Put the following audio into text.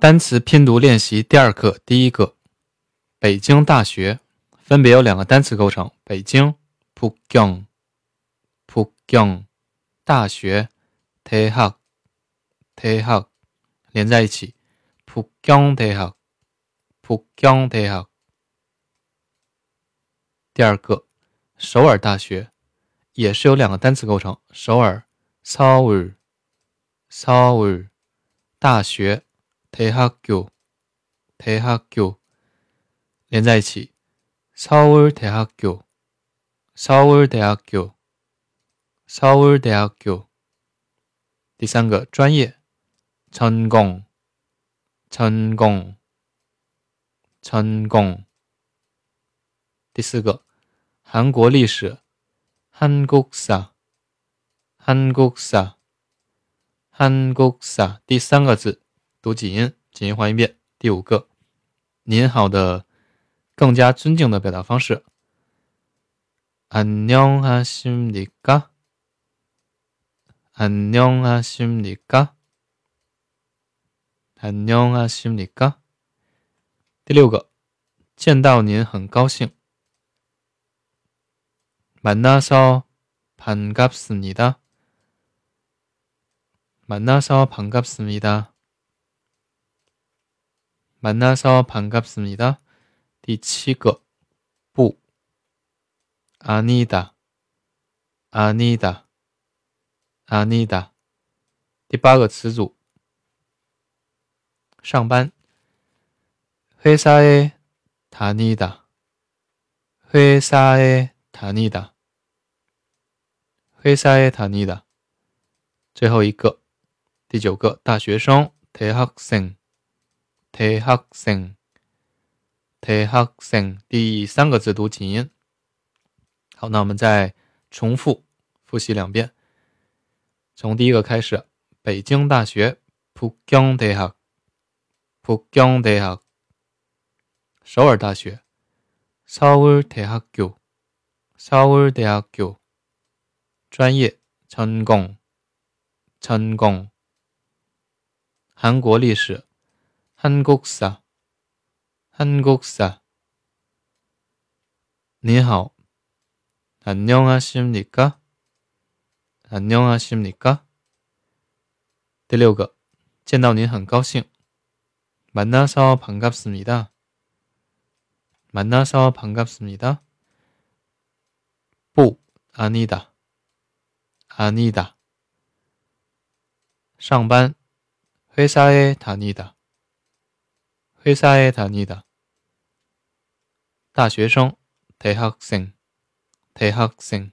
单词拼读练习第二课，第一个，北京大学分别由两个单词构成：北京 p u k y o n p u k y o n 大学 te hak te hak 连在一起 p u k y o n te hak p u k y o n te hak。第二个，首尔大學也是由两个单词构成：首尔 Seoul Seoul 大学。 대학 교， 대학 교， 连在一起。서울대학 교， 서울대학 교， 서울대학 교。 第三个专业，천 공， 천 공， 천 공。 第四个韩国历史，한국 사， 한국 사， 한국 사。 第三个字。 读几音，几音换一遍。第五个，您好的更加尊敬的表达方式。안녕하십니 까？ 안녕하십니 까？ 안녕하십니 까？ 第六个，见到您很高兴。만나서반갑습니 다。 만나서반갑습니 다。 만나서반갑습니 다。 第七个，不，아니 다， 아니 다， 아니 다。 第八个词组，上班，회사에다니 다， 회사에다니 다， 회사에다니 다。 最后一个，第九个，大学生，대학 생。 대학 생， 대학 생， 第三个字读紧音。好，那我们再重复复习两遍。从第一个开始，北京大学，북경대 학， 북경대 학。 首尔大学，서울대학 교， 서울대학 교。 专业，천 공， 천 공。 韩国历史。 한국사, 한국사. 你好, 안녕하십니까? 안녕하십니까? 第六个见到您很高兴 만나서 반갑습니다. 만나서 반갑습니다. 不, 아니다. 아니다. 上班, 회사에 다니다. 灰社へたにだ。大学生。低学生。低学生。